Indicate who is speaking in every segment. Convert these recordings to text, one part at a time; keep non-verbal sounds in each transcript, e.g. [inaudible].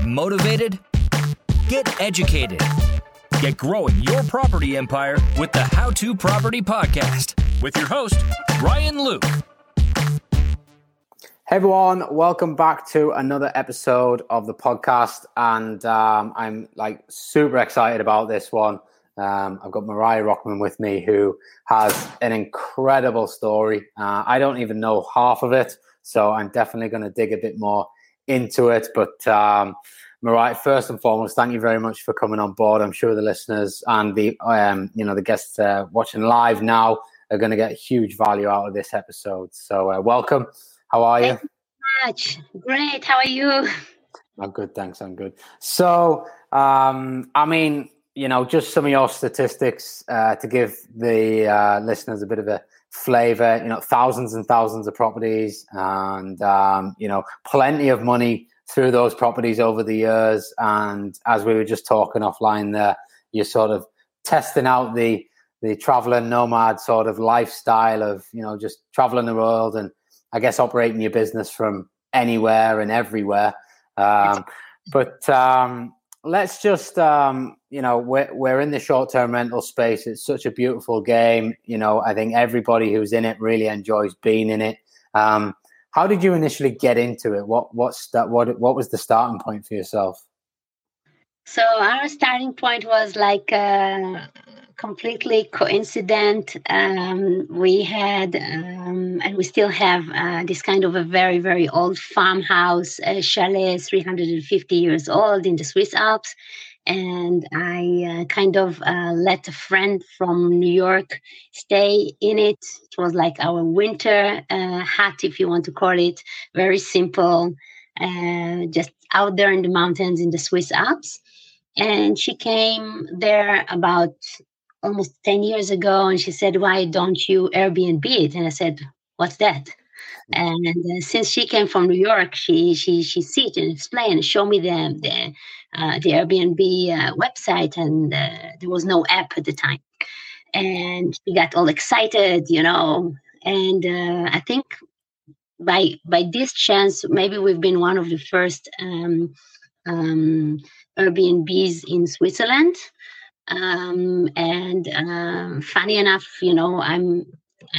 Speaker 1: Get motivated, get educated, get growing your property empire with the How to Property Podcast with your host, Ryan Luke.
Speaker 2: Hey everyone, welcome back to another episode of the podcast. And um, I'm like super excited about this one. Um, I've got Mariah Rockman with me, who has an incredible story. Uh, I don't even know half of it, so I'm definitely going to dig a bit more into it. But um, Mariah, first and foremost, thank you very much for coming on board. I'm sure the listeners and the um, you know the guests uh, watching live now are going to get huge value out of this episode. So uh, welcome. How are you?
Speaker 3: much. Great. How are you?
Speaker 2: I'm good, thanks. I'm good. So, um, I mean, you know, just some of your statistics uh, to give the uh, listeners a bit of a flavor. You know, thousands and thousands of properties, and um, you know, plenty of money through those properties over the years. And as we were just talking offline, there, you're sort of testing out the the traveler nomad sort of lifestyle of you know just traveling the world and I guess operating your business from anywhere and everywhere. Um, but um, let's just um, you know we're we're in the short term rental space. It's such a beautiful game. You know, I think everybody who's in it really enjoys being in it. Um, how did you initially get into it? What what's that? What what was the starting point for yourself?
Speaker 3: So our starting point was like uh, completely coincident. Um, we had, um, and we still have, uh, this kind of a very, very old farmhouse, a chalet, 350 years old in the Swiss Alps. And I uh, kind of uh, let a friend from New York stay in it. It was like our winter uh, hut, if you want to call it, very simple, uh, just out there in the mountains in the Swiss Alps. And she came there about almost 10 years ago and she said why don't you airbnb it? And i said what's that and uh, since she came from new york she she she sit and explain and show me the the, uh, the airbnb uh, website and uh, there was no app at the time. And she got all excited you know and uh, i think by by this chance maybe we've been one of the first um, um, airbnbs in switzerland. Um, and um, funny enough, you know, I'm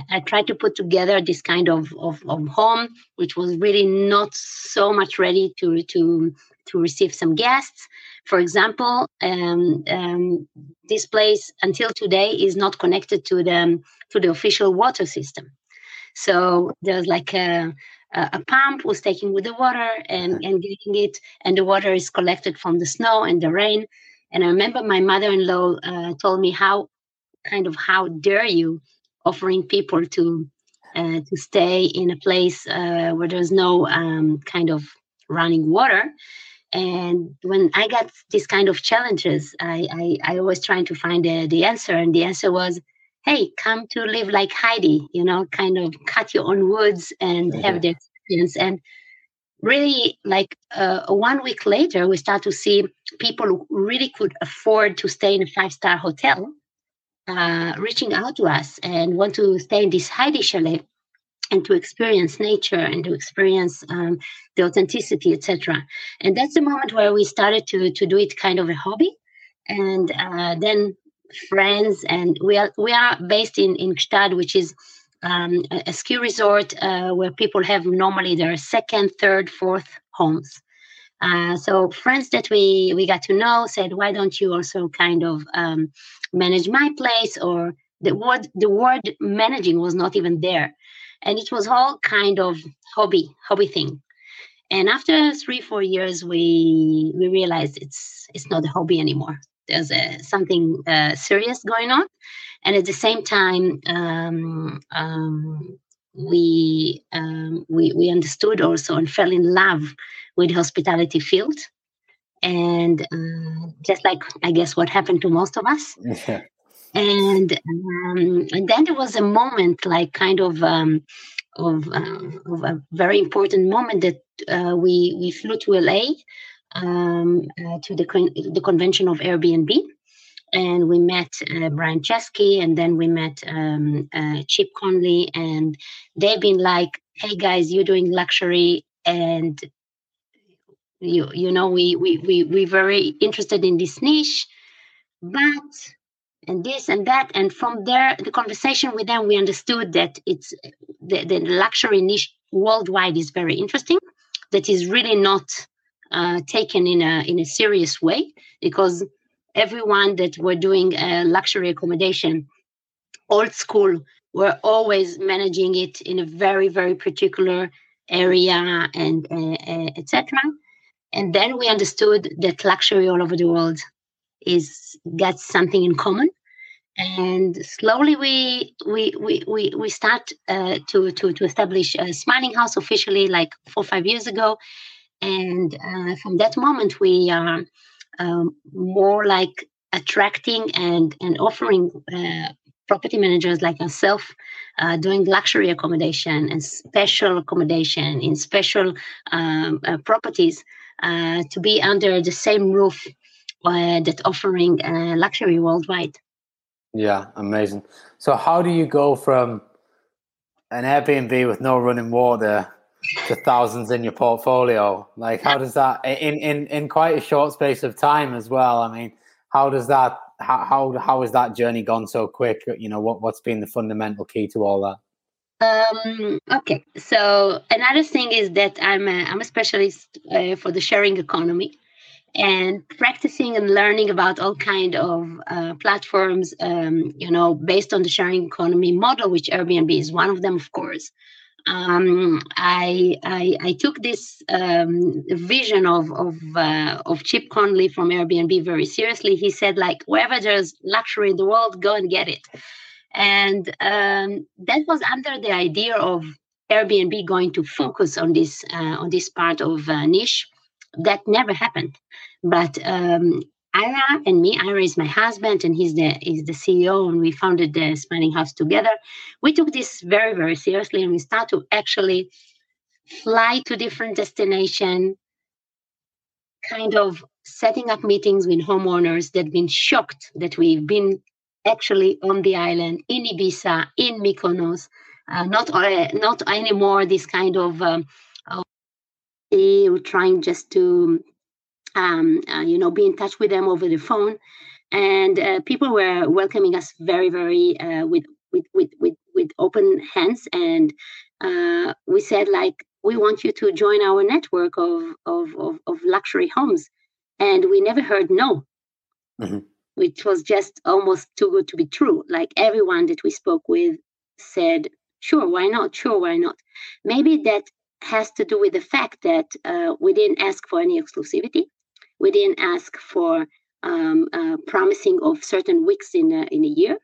Speaker 3: I tried to put together this kind of, of, of home, which was really not so much ready to to to receive some guests. For example, um, um, this place until today is not connected to the to the official water system. So there's like a a pump was taking with the water and, and getting it, and the water is collected from the snow and the rain. And I remember my mother-in-law uh, told me how kind of how dare you offering people to uh, to stay in a place uh, where there's no um, kind of running water. And when I got these kind of challenges, I, I, I always trying to find the, the answer. And the answer was, hey, come to live like Heidi, you know, kind of cut your own woods and mm-hmm. have the experience. And really like uh, one week later we start to see people who really could afford to stay in a five star hotel uh, reaching out to us and want to stay in this Heidi chalet and to experience nature and to experience um, the authenticity etc and that's the moment where we started to to do it kind of a hobby and uh, then friends and we are we are based in in Gstaad, which is um, a, a, ski resort uh, where people have normally their second, third, fourth homes. Uh, so friends that we we got to know said, "Why don't you also kind of um, manage my place?" Or the word the word managing was not even there, and it was all kind of hobby hobby thing. And after three four years, we we realized it's it's not a hobby anymore. There's a, something uh, serious going on, and at the same time um, um, we, um, we we understood also and fell in love with the hospitality field. And uh, just like i guess what happened to most of us. [laughs] Yeah. and um, and then there was a moment like kind of um, of, uh, of a very important moment that uh, we we flew to LA um, uh, to the con- the convention of Airbnb, and we met uh, Brian Chesky, and then we met um, uh, Chip Conley, and they've been like, "Hey guys, you're doing luxury, and you you know we we we we very interested in this niche, but and this and that. And from there the conversation with them we understood that it's the, the luxury niche worldwide is very interesting that is really not uh, taken in a in a serious way because everyone that were doing luxury accommodation old school were always managing it in a very very particular area and uh, uh, etc and then we understood that luxury all over the world is got something in common. And slowly we we we we, we start uh, to, to to establish a smiling house officially like four five years ago. And uh, from that moment we are um, more like attracting and and offering uh, property managers like ourselves uh, doing luxury accommodation and special accommodation in special um, uh, properties uh, to be under the same roof uh, that offering uh, luxury worldwide.
Speaker 2: Yeah, amazing. So, how do you go from an Airbnb with no running water to thousands in your portfolio? Like, how does that in in in quite a short space of time as well? I mean, how does that how how how has that journey gone so quick? You know, what what's been the fundamental key to all that?
Speaker 3: Um, okay, so another thing is that I'm a, I'm a specialist uh, for the sharing economy and practicing and learning about all kind of uh, platforms um, you know based on the sharing economy model which airbnb is one of them of course um, I, I, I took this um, vision of of uh, of Chip Conley from Airbnb very seriously. He said, like, wherever there's luxury in the world, go and get it. And um, that was under the idea of Airbnb going to focus on this uh, on this part of uh, niche that never happened. But um, Ira and me, Ira is my husband, and he's the is the CEO, and we founded the Smiling House together. We took this very very seriously, and we start to actually fly to different destination, kind of setting up meetings with homeowners that been shocked that we've been actually on the island in Ibiza, in Mykonos, uh, not uh, not anymore this kind of um, trying just to um, uh, you know be in touch with them over the phone. And uh, people were welcoming us very very uh, with, with with with with open hands. And uh, we said like we want you to join our network of of of, of luxury homes. And we never heard no. Mm-hmm. which was just almost too good to be true. Like everyone that we spoke with said sure why not? Sure why not? Maybe that has to do with the fact that uh, we didn't ask for any exclusivity. We didn't ask for um, uh, promising of certain weeks in a, in a year.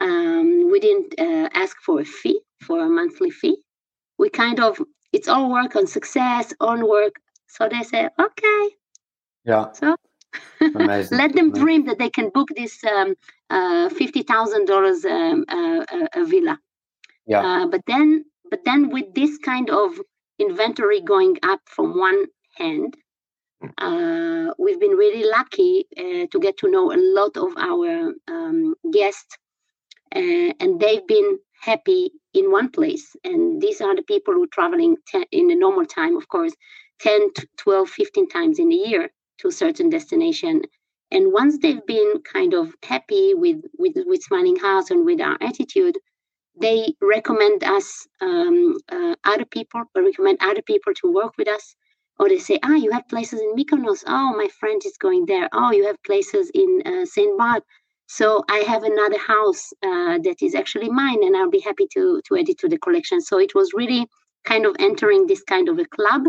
Speaker 3: Um, we didn't uh, ask for a fee, for a monthly fee. We kind of, it's all work on success, on work. So they say, okay.
Speaker 2: Yeah.
Speaker 3: So [laughs] let them dream that they can book this um, uh, $50,000 um, uh, a villa.
Speaker 2: Yeah.
Speaker 3: Uh, but then but then with this kind of inventory going up from one hand, uh, we've been really lucky uh, to get to know a lot of our um, guests, uh, and they've been happy in one place. And these are the people who are traveling ten, in the normal time, of course, 10, 12, 15 times in a year to a certain destination. And once they've been kind of happy with, with, with Smiling House and with our attitude, they recommend us um, uh, other people or recommend other people to work with us or they say ah you have places in mykonos oh my friend is going there oh you have places in uh, st barb so i have another house uh, that is actually mine and i'll be happy to to add it to the collection so it was really kind of entering this kind of a club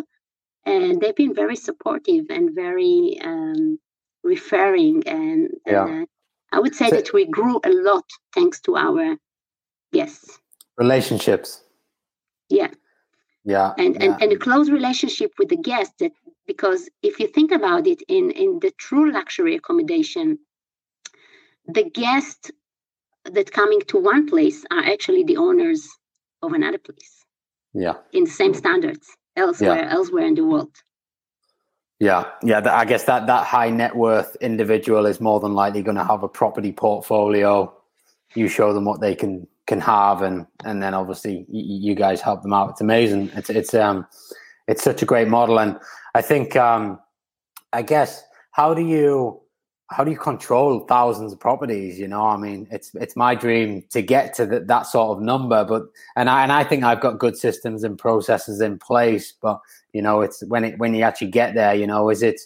Speaker 3: and they've been very supportive and very um, referring and,
Speaker 2: yeah. and uh,
Speaker 3: i would say so, that we grew a lot thanks to our Yes.
Speaker 2: Relationships.
Speaker 3: Yeah.
Speaker 2: Yeah.
Speaker 3: And,
Speaker 2: yeah.
Speaker 3: and and a close relationship with the guest that because if you think about it in in the true luxury accommodation, the guests that coming to one place are actually the owners of another place.
Speaker 2: Yeah.
Speaker 3: In the same standards elsewhere, yeah. elsewhere in the world.
Speaker 2: Yeah, yeah. I guess that that high net worth individual is more than likely going to have a property portfolio. You show them what they can can have, and and then obviously you, guys help them out. It's amazing. It's it's um it's such a great model, and I think um, I guess how do you how do you control thousands of properties? You know, I mean, it's it's my dream to get to the, that sort of number, but and I and I think I've got good systems and processes in place. But you know, it's when it when you actually get there, you know, is it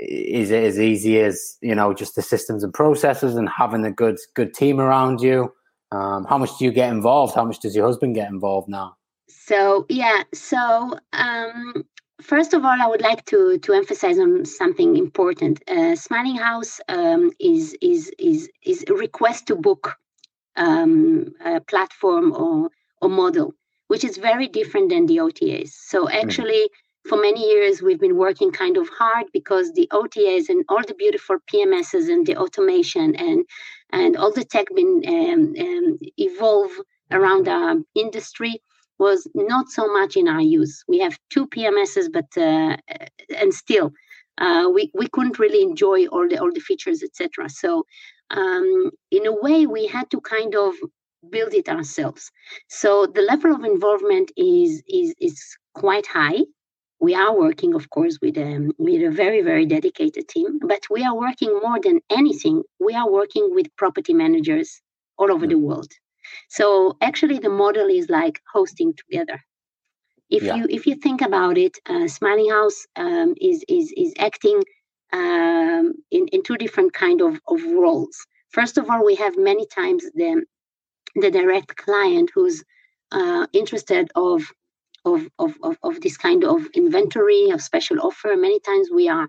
Speaker 2: is it as easy as you know just the systems and processes and having a good good team around you? Um, how much do you get involved? How much does your husband get involved now?
Speaker 3: So yeah, so um, first of all, I would like to to emphasize on something important. Uh, Smiling House um, is is is is a request to book um, platform or or model, which is very different than the OTAs. So mm. actually. Mm. For many years, we've been working kind of hard because the OTAs and all the beautiful PMSs and the automation and and all the tech been um, um, evolve around our industry was not so much in our use. We have two PMSs, but uh, and still, uh, we we couldn't really enjoy all the all the features, etc. So, um, in a way, we had to kind of build it ourselves. So the level of involvement is is is quite high. We are working, of course, with um, with a very very dedicated team, but we are working more than anything. We are working with property managers all over the world so actually, the model is like hosting together. If yeah. you if you think about it, uh, Smiling House um, is is is acting um, in in two different kind of of roles. First of all, we have many times the the direct client who's uh, interested of of, of, of, of this kind of inventory of special offer. Many times we are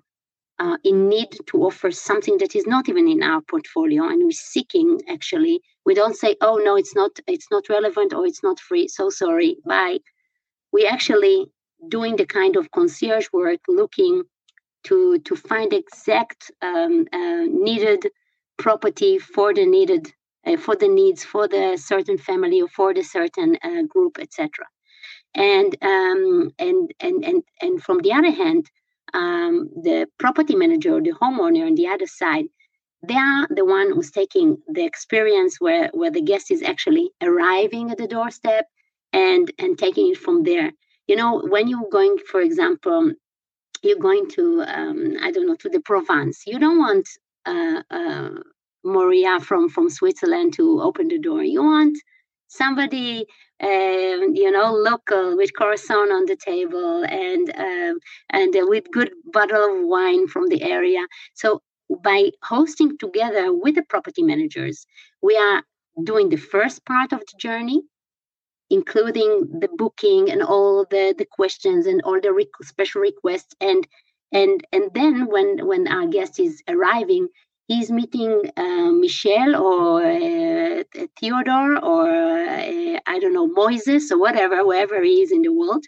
Speaker 3: uh, in need to offer something that is not even in our portfolio and we're seeking actually. We don't say oh no it's not it's not relevant or it's not free. So sorry. Bye. We actually doing the kind of concierge work looking to to find exact um, uh, needed property for the needed uh, for the needs for the certain family or for the certain uh, group etc and um, and and and and from the other hand um, the property manager or the homeowner on the other side they are the one who's taking the experience where where the guest is actually arriving at the doorstep and and taking it from there. You know when you're going for example you're going to um, i don't know to the provence you don't want uh, uh, from from switzerland to open the door. You want somebody um, you know local with croissant on the table and um, and uh, with good bottle of wine from the area. So by hosting together with the property managers we are doing the first part of the journey including the booking and all the the questions and all the rec- special requests. And and and then when when our guest is arriving he's meeting uh, Michelle or uh, Theodore or uh, I don't know Moises or whatever, wherever he is in the world,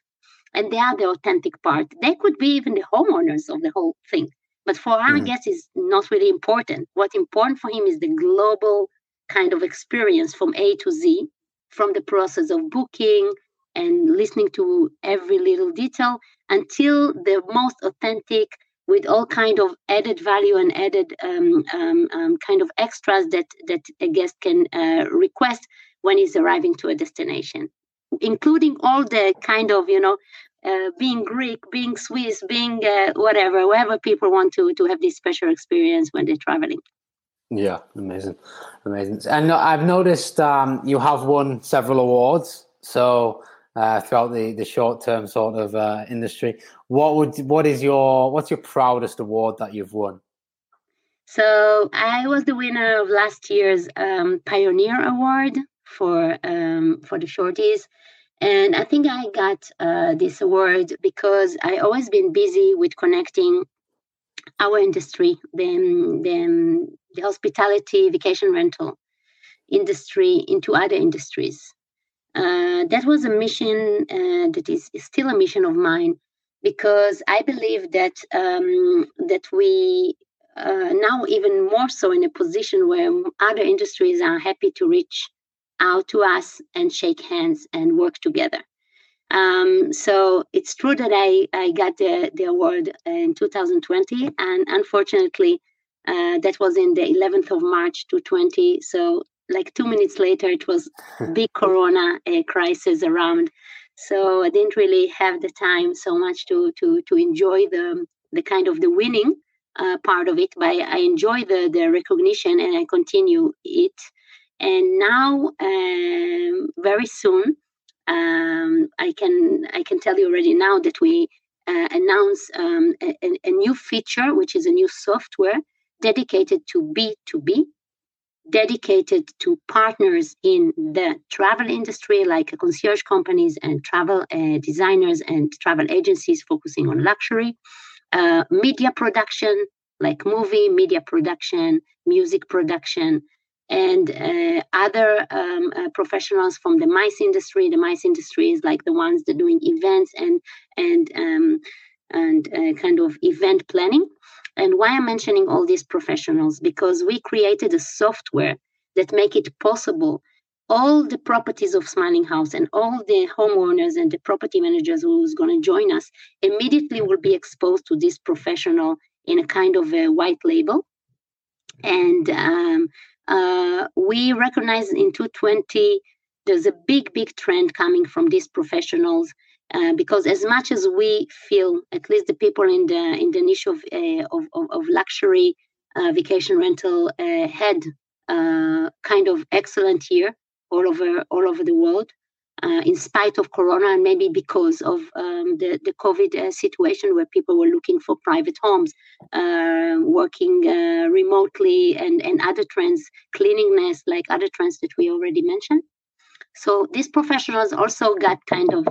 Speaker 3: and they are the authentic part. They could be even the homeowners of the whole thing. But for our mm. guests, is not really important. What's important for him is the global kind of experience from A to Z, from the process of booking and listening to every little detail until the most authentic with all kind of added value and added um, um, um, kind of extras that that a guest can uh, request when he's arriving to a destination, including all the kind of you know uh, being Greek, being Swiss, being uh, whatever, wherever people want to to have this special experience when they're traveling.
Speaker 2: Yeah, amazing, amazing. And I've noticed um, you have won several awards. So uh, throughout the, the short term sort of uh, industry. What would what is your what's your proudest award that you've won?
Speaker 3: So I was the winner of last year's um, Pioneer Award for um, for the shorties, and I think I got uh, this award because I always been busy with connecting our industry, the, the, the hospitality vacation rental industry into other industries. Uh, that was a mission uh, that is, still a mission of mine because I believe that um, that we uh, now even more so in a position where other industries are happy to reach out to us and shake hands and work together. Um, so it's true that I, I got the, the award in 2020, and unfortunately, uh, that was in the 11th of March 2020. So like two minutes later, it was [laughs] big Corona uh, crisis around. so I didn't really have the time so much to to to enjoy the the kind of the winning uh, part of it. But I enjoy the the recognition and I continue it. And now, um, very soon, um, I can I can tell you already now that we uh, announce um, a, a, new feature, which is a new software dedicated to B2B, dedicated to partners in the travel industry, like concierge companies and travel uh, designers and travel agencies focusing on luxury, uh, media production, like movie, media production, music production, and uh, other um, uh, professionals from the MICE industry. The MICE industry is like the ones that doing events and and um, and uh, kind of event planning. And why I'm mentioning all these professionals because we created a software that make it possible all the properties of Smiling House and all the homeowners and the property managers who's going to join us immediately will be exposed to this professional in a kind of a white label. And um, uh, we recognize in 220 there's a big, big trend coming from these professionals uh, because as much as we feel, at least the people in the in the niche of uh, of, of, luxury uh, vacation rental uh, had uh, kind of excellent year all over all over the world, in spite of Corona and maybe because of um, the the COVID situation where people were looking for private homes, working remotely, and and other trends, cleanliness, like other trends that we already mentioned. So these professionals also got kind of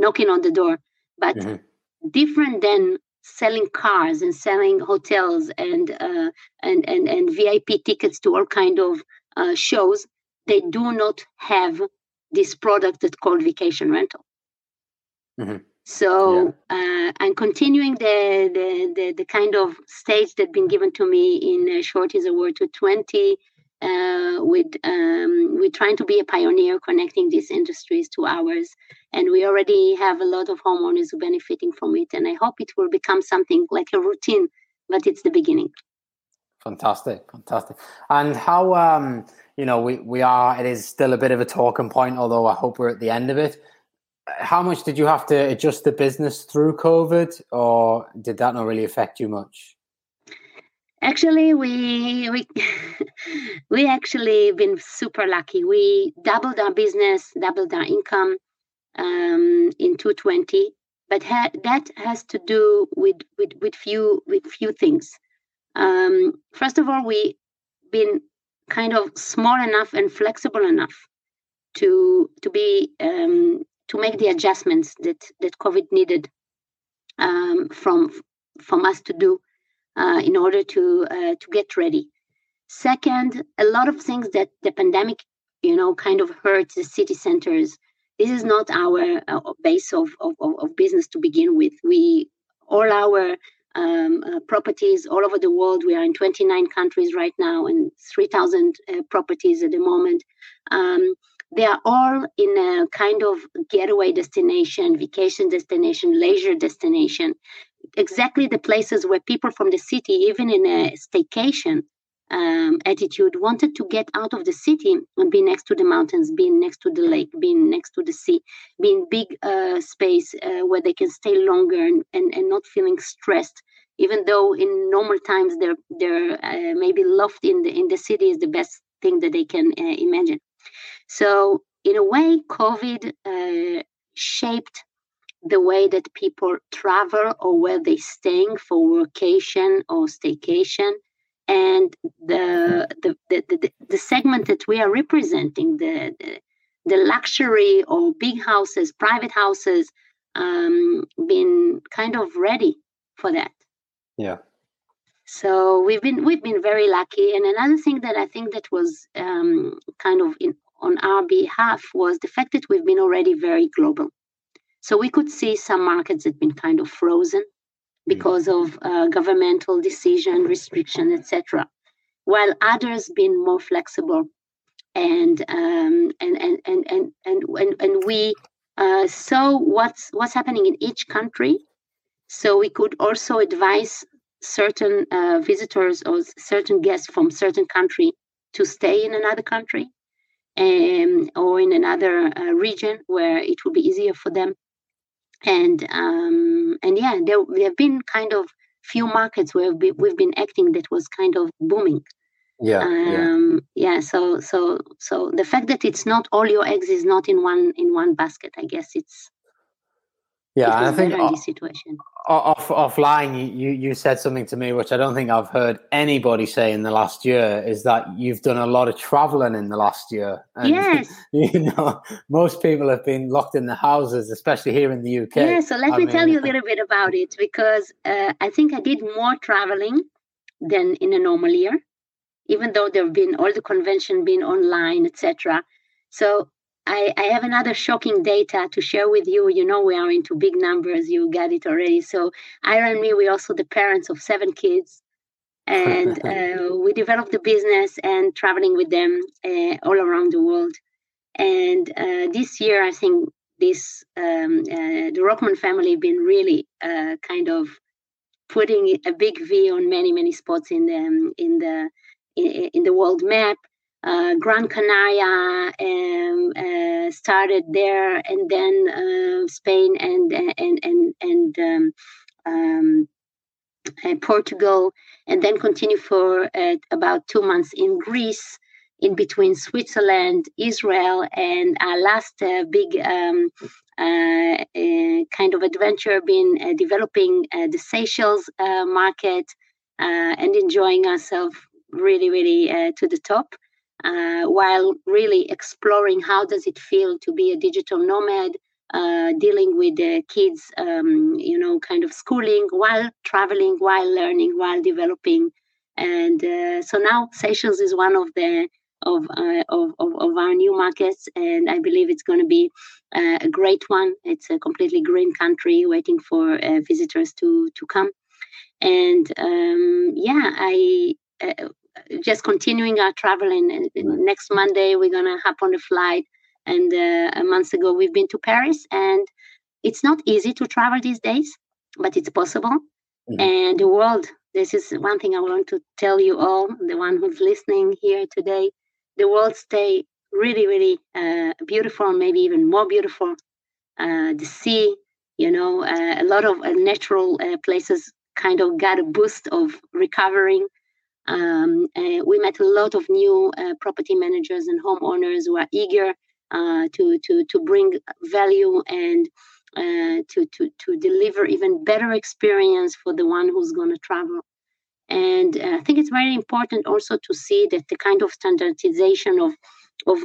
Speaker 3: knocking on the door, but mm-hmm. different than selling cars and selling hotels and uh, and, and and VIP tickets to all kind of uh, shows. They do not have this product that's called vacation rental. Mm-hmm. So yeah. uh, I'm continuing the, the, the the kind of stage that's been given to me in uh, Shorty's Award to 20 uh, with um, we're trying to be a pioneer connecting these industries to ours and we already have a lot of homeowners who benefiting from it and i hope it will become something like a routine but it's the beginning.
Speaker 2: Fantastic fantastic. And how um you know we we are it is still a bit of a talking point although i hope we're at the end of it. How much did you have to adjust the business through covid or did that not really affect you much?
Speaker 3: Actually, we we [laughs] we actually been super lucky. We doubled our business, doubled our income um, in 220, but ha- that has to do with with with few with few things. Um, first of all, we've been kind of small enough and flexible enough to to be um, to make the adjustments that that COVID needed um, from from us to do uh, in order to uh, to get ready. Second, a lot of things that the pandemic, you know, kind of hurt the city centers. This is not our uh, base of, of, of business to begin with. We all our um, uh, properties all over the world. We are in 29 countries right now and 3,000 uh, properties at the moment. Um, they are all in a kind of getaway destination, vacation destination, leisure destination exactly the places where people from the city, even in a staycation um, attitude, wanted to get out of the city and be next to the mountains, being next to the lake, being next to the sea, being big uh, space uh, where they can stay longer and, and, and not feeling stressed. Even though in normal times they're they're uh, maybe loft in the in the city is the best thing that they can uh, imagine. So in a way, COVID uh, shaped the way that people travel or where they're staying for vacation or staycation and the the, the, the, the segment that we are representing the, the, the luxury or big houses private houses um, been kind of ready for that.
Speaker 2: Yeah.
Speaker 3: So we've been we've been very lucky. And another thing that i think that was um, kind of in, on our behalf was the fact that we've been already very global. So we could see some markets that been kind of frozen because of uh, governmental decision, restriction, etc., while others been more flexible. And um, and, and, and, and, and, and, and we uh, saw what's what's happening in each country, so we could also advise certain uh, visitors or certain guests from certain country to stay in another country um, or in another uh, region where it will be easier for them. And um, and yeah, there, there have been kind of few markets where we've been, acting that was kind of booming.
Speaker 2: Yeah,
Speaker 3: um, yeah. yeah. So so so the fact that it's not all your eggs is not in one in one basket. I guess it's
Speaker 2: yeah, I think
Speaker 3: in this situation.
Speaker 2: Off, offline, you, you said something to me which I don't think I've heard anybody say in the last year is that you've done a lot of traveling in the last year.
Speaker 3: And, yes. [laughs]
Speaker 2: You know, most people have been locked in the houses, especially here in the UK.
Speaker 3: Yeah, so let I me mean, tell you a little bit about it because uh, I think I did more traveling than in a normal year, even though there have been all the convention being online, etc. So I, I, have another shocking data to share with you. You know, we are into big numbers. You got it already. So, Ira and me, we're also the parents of seven kids. And [laughs] uh, we developed the business and traveling with them uh, all around the world. And uh, this year, I think this um, uh, the Rockman family been really uh, kind of putting a big V on many many spots in the in the in, in the world map uh, Gran Canaria um, uh, started there, and then uh, Spain and and and and um, um, Portugal, and then continue for uh, about two months in Greece. In between Switzerland, Israel, and our last uh, big um, uh, kind of adventure, been developing the Seychelles market and enjoying ourselves really, really to the top uh, while really exploring how does it feel to be a digital nomad uh, dealing with the kids um, you know kind of schooling while traveling while learning while developing. And uh, so now seychelles is one of the of, uh, of, of, of, our new markets and i believe it's going to be uh, a great one. It's a completely green country waiting for uh, visitors to to come. And um, yeah i just continuing our traveling. And, next Monday, we're going to hop on the flight. And uh, a month ago, we've been to Paris. And it's not easy to travel these days, but it's possible. Mm-hmm. And the world, this is one thing I want to tell you all, the one who's listening here today, the world stay really, really uh, beautiful, maybe even more beautiful. Uh, the sea, you know, uh, a lot of uh, natural uh, places kind of got a boost of recovering um, uh, we met a lot of new uh, property managers and homeowners who are eager uh, to, to, to bring value and uh, to, to, to deliver even better experience for the one who's going to travel. And uh, I think it's very important also to see that the kind of standardization of, of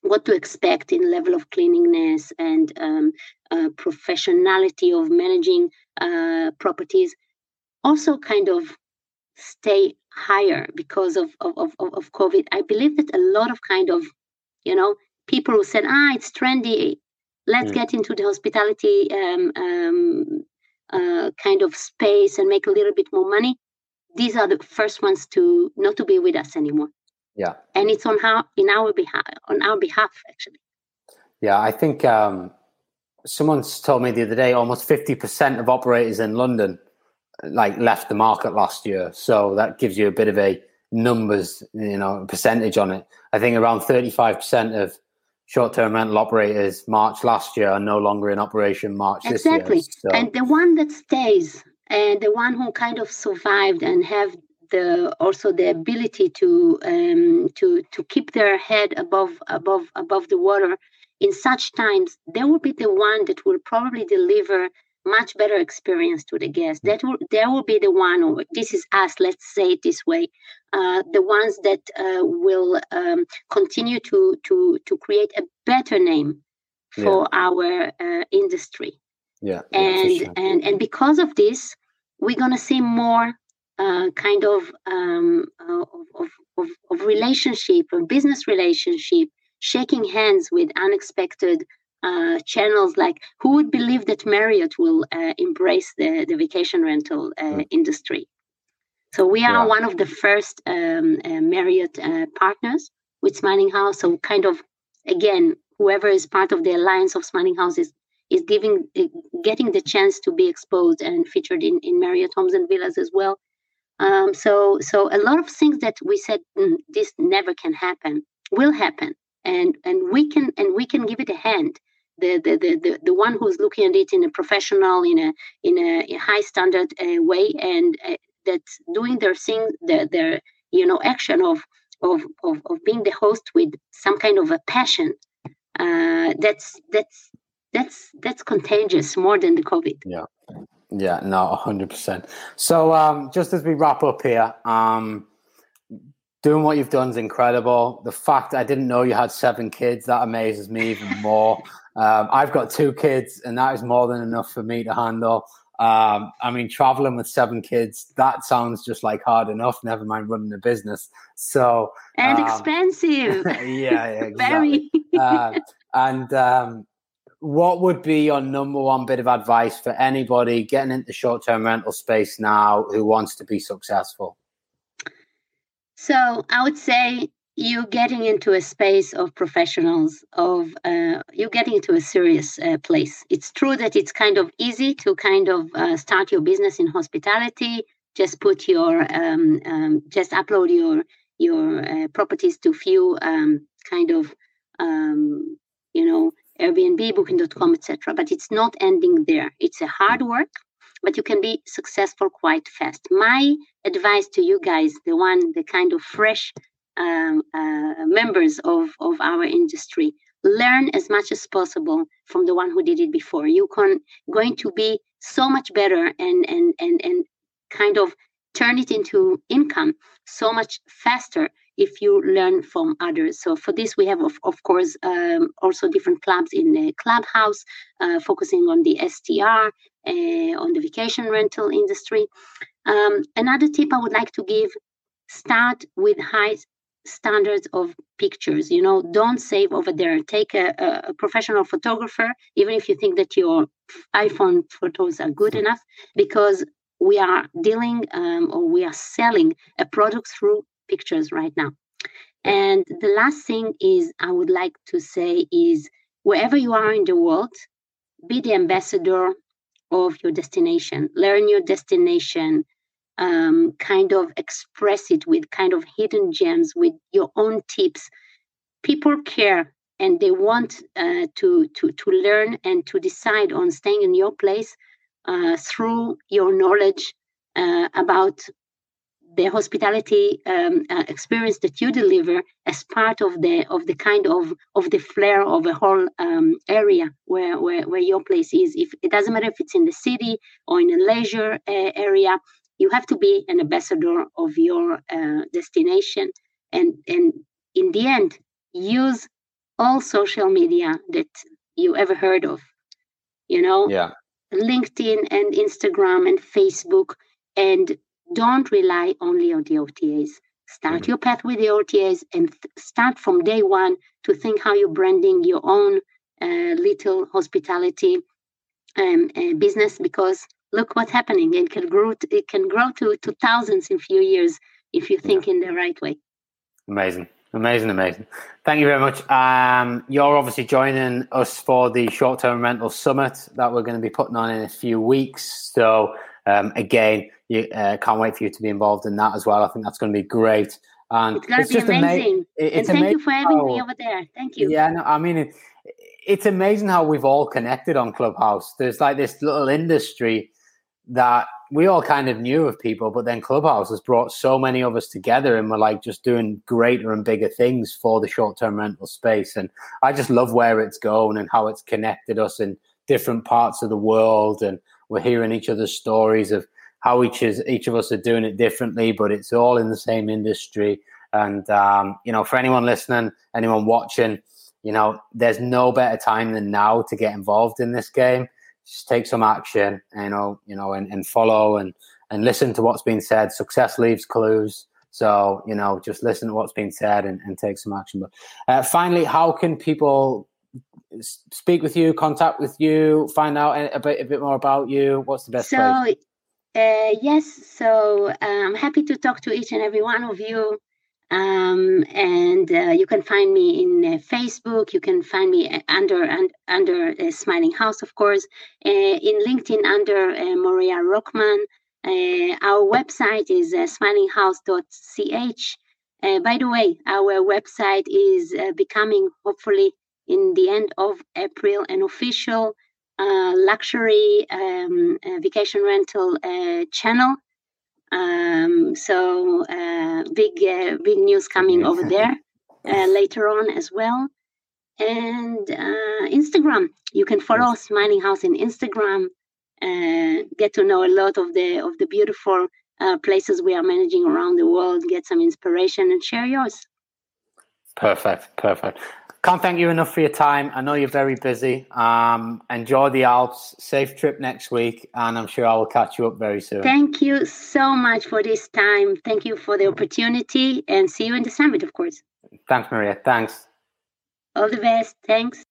Speaker 3: what to expect in level of cleanliness and um, uh, professionality of managing properties also kind of stay higher because of, of, of, of COVID. I believe that a lot of kind of, you know, people who said, ah, it's trendy, let's mm. get into the hospitality um, um, uh, kind of space and make a little bit more money. These are the first ones to not to be with us anymore.
Speaker 2: Yeah,
Speaker 3: and it's on how in our behalf on our behalf actually.
Speaker 2: Yeah, I think um, someone's told me the other day almost fifty percent of operators in London like left the market last year. So that gives you a bit of a numbers, you know, percentage on it. I think around 35% of short-term rental operators March last year are no longer in operation March
Speaker 3: exactly.
Speaker 2: this
Speaker 3: year. So. And the one that stays and the one who kind of survived and have the also the ability to um, to to keep their head above above above the water in such times, they will be the one that will probably deliver much better experience to the guest. That will there will be the one, or this is us. Let's say it this way: uh, the ones that uh, will um, continue to to to create a better name for yeah. our uh, industry.
Speaker 2: Yeah,
Speaker 3: and
Speaker 2: yeah, sure.
Speaker 3: and and because of this, we're gonna see more uh, kind of, um, uh, of, of of relationship, of business relationship, shaking hands with unexpected uh, channels like who would believe that Marriott will uh, embrace the, the vacation rental uh, mm. industry? So we are yeah. one of the first um, uh, Marriott uh, partners with Smiling House. So kind of again, whoever is part of the alliance of Smiling House is is giving getting the chance to be exposed and featured in, in Marriott Homes and Villas as well. Um, so so a lot of things that we said mm, this never can happen will happen and and we can and we can give it a hand the, the, the, the, one who's looking at it in a professional in a in a high standard uh, way and uh, that's doing their thing their, their you know action of, of of of being the host with some kind of a passion uh, that's that's that's that's contagious more than the covid
Speaker 2: yeah yeah no 100% so um just as we wrap up here um doing what you've done is incredible. The fact I didn't know you had seven kids that amazes me even more. Um, I've got two kids, and that is more than enough for me to handle. Um, I mean, traveling with seven kids, that sounds just like hard enough, never mind running a business. So,
Speaker 3: and um, expensive. [laughs]
Speaker 2: yeah, yeah, [laughs] exactly. Very. uh, and um, what would be your number one bit of advice for anybody getting into short term rental space now who wants to be successful?
Speaker 3: So, I would say you getting into a space of professionals of uh, you getting into a serious uh, place. It's true that it's kind of easy to kind of uh, start your business in hospitality just put your um, um, just upload your your uh, properties to few um, kind of um, you know airbnb booking.com etc but it's not ending there. It's a hard work but you can be successful quite fast. My advice to you guys the one the kind of fresh um, uh, members of, of our industry. Learn as much as possible from the one who did it before. You can going to be so much better and and and and kind of turn it into income so much faster if you learn from others. So for this we have of, of course um, also different clubs in the clubhouse uh, focusing on the str uh, on the vacation rental industry. Um, another tip i would like to give start with high standards of pictures you know don't save over there. Take a, a, professional photographer even if you think that your iphone photos are good enough because we are dealing um, or we are selling a product through pictures right now. And the last thing is i would like to say is wherever you are in the world be the ambassador of your destination. Learn your destination um, kind of express it with kind of hidden gems with your own tips people care and they want uh, to, to, to learn and to decide on staying in your place uh, through your knowledge uh, about the hospitality um, uh, experience that you deliver as part of the of the kind of of the flair of a whole um, area where, where where your place is. If it doesn't matter if it's in the city or in a leisure uh, area, you have to be an ambassador of your uh, destination. And and in the end use all social media that you ever heard of you know?
Speaker 2: Yeah.
Speaker 3: Linkedin and instagram and facebook. And don't rely only on the otas start mm-hmm. your path with the otas and th- start from day one to think how you're branding your own uh, little hospitality um, uh, business because look what's happening. It can grow. To, it can grow to to thousands in few years if you think yeah. in the right way.
Speaker 2: Amazing. Amazing, amazing. Thank you very much. Um, you're obviously joining us for the short term rental summit that we're going to be putting on in a few weeks. So, um, again, you uh, can't wait for you to be involved in that as well. I think that's going to be great.
Speaker 3: And it's going to be amazing. Ama- it's and thank amazing you for having how, me over there. Thank you.
Speaker 2: Yeah, no, I mean, it, it's amazing how we've all connected on Clubhouse. There's like this little industry that we all kind of knew of people, but then Clubhouse has brought so many of us together and we're like just doing greater and bigger things for the short term rental space. And I just love where it's going and how it's connected us in different parts of the world. And we're hearing each other's stories of how each is each of us are doing it differently, but it's all in the same industry. And um, you know, for anyone listening, anyone watching, you know, there's no better time than now to get involved in this game just take some action, you know, you know, and, and follow and and listen to what's being said. Success leaves clues. So, you know, just listen to what's being said and, and take some action. But uh, finally, how can people speak with you, contact with you, find out a bit, a bit more about you? What's the best
Speaker 3: so,
Speaker 2: place?
Speaker 3: Uh, yes, so uh, I'm happy to talk to each and every one of you. Um, and uh, you can find me in uh, Facebook. You can find me uh, under and under uh, Smiling House, of course. Uh, in LinkedIn under uh, Moria Rockman. our website is smilinghouse.ch. By the way, our website is becoming hopefully in the end of April an official luxury um, vacation rental channel. Um, so uh, big big news coming over there later on as well. And Instagram, you can follow us Smiling House in Instagram. get to know a lot of the of the beautiful uh, places we are managing around the world, get some inspiration and share yours.
Speaker 2: Perfect, perfect. Can't thank you enough for your time. I know you're very busy. Um, enjoy the Alps. Safe trip next week, and I'm sure I will catch you up very soon.
Speaker 3: Thank you so much for this time. Thank you for the opportunity, and see you in the summit, of course.
Speaker 2: Thanks, Maria. Thanks.
Speaker 3: All the best. Thanks.